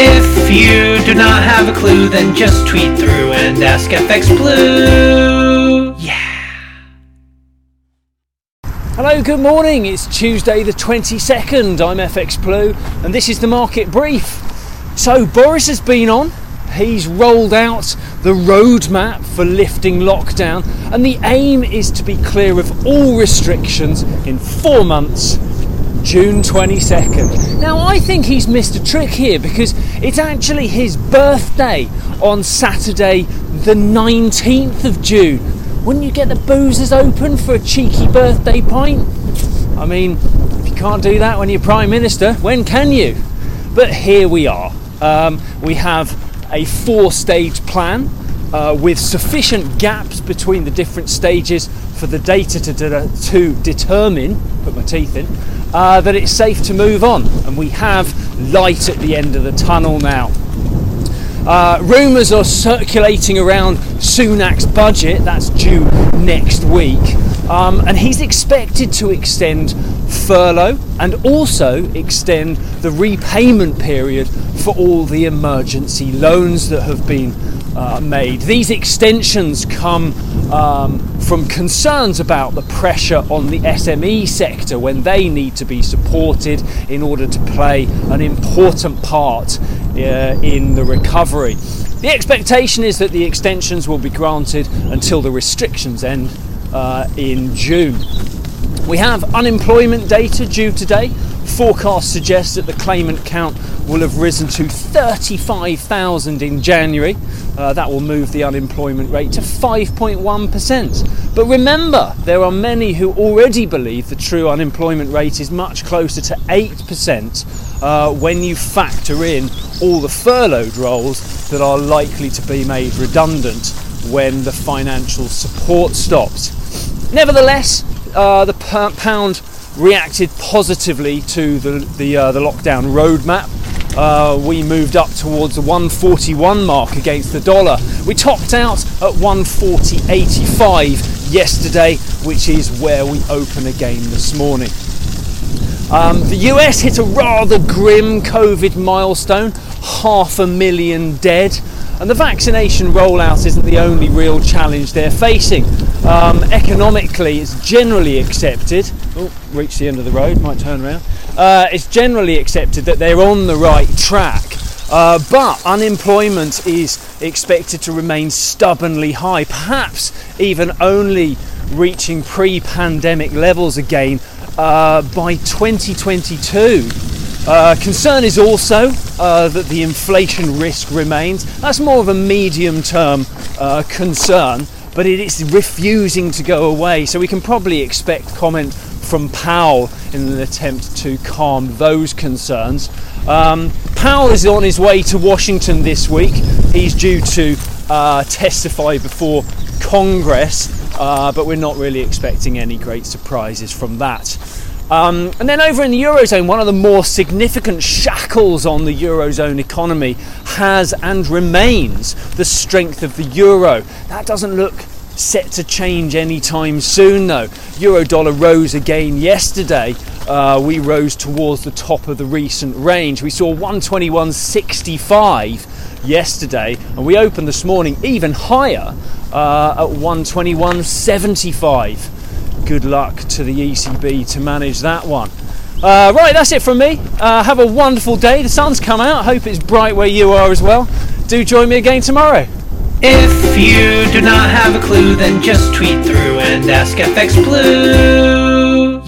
If you do not have a clue, then just tweet through and ask FX Blue. Yeah. Hello, good morning. It's Tuesday the 22nd. I'm FX Blue and this is the market brief. So, Boris has been on, he's rolled out the roadmap for lifting lockdown, and the aim is to be clear of all restrictions in four months, June 22nd. Now, I think he's missed a trick here because it's actually his birthday on Saturday, the 19th of June. Wouldn't you get the boozers open for a cheeky birthday pint? I mean, if you can't do that when you're Prime Minister, when can you? But here we are. Um, we have a four stage plan uh, with sufficient gaps between the different stages for the data to, de- to determine, put my teeth in, uh, that it's safe to move on. And we have light at the end of the tunnel now. Uh, rumours are circulating around Sunak's budget, that's due next week, um, and he's expected to extend furlough and also extend the repayment period for all the emergency loans that have been uh, made. These extensions come um, from concerns about the pressure on the SME sector when they need to be supported in order to play an important part uh, in the recovery. The expectation is that the extensions will be granted until the restrictions end uh, in June. We have unemployment data due today. Forecasts suggest that the claimant count will have risen to 35,000 in January. Uh, that will move the unemployment rate to 5.1%. But remember, there are many who already believe the true unemployment rate is much closer to 8% uh, when you factor in all the furloughed roles that are likely to be made redundant when the financial support stops. Nevertheless, uh, the pound reacted positively to the the, uh, the lockdown roadmap. Uh, we moved up towards the 141 mark against the dollar. We topped out at 140.85 yesterday, which is where we open again this morning. Um, the US hit a rather grim COVID milestone, half a million dead. And the vaccination rollout isn't the only real challenge they're facing. Um, economically, it's generally accepted. Oh, reached the end of the road, might turn around. Uh, it's generally accepted that they're on the right track. Uh, but unemployment is expected to remain stubbornly high, perhaps even only reaching pre pandemic levels again uh, by 2022. Uh, concern is also uh, that the inflation risk remains. That's more of a medium term uh, concern, but it is refusing to go away. So we can probably expect comment from Powell in an attempt to calm those concerns. Um, Powell is on his way to Washington this week. He's due to uh, testify before Congress, uh, but we're not really expecting any great surprises from that. Um, and then over in the Eurozone, one of the more significant shackles on the Eurozone economy has and remains the strength of the euro. That doesn't look set to change anytime soon, though. Euro dollar rose again yesterday. Uh, we rose towards the top of the recent range. We saw 121.65 yesterday, and we opened this morning even higher uh, at 121.75 good luck to the ECB to manage that one. Uh, right, that's it from me. Uh, have a wonderful day. The sun's come out. Hope it's bright where you are as well. Do join me again tomorrow. If you do not have a clue, then just tweet through and ask FX Blue.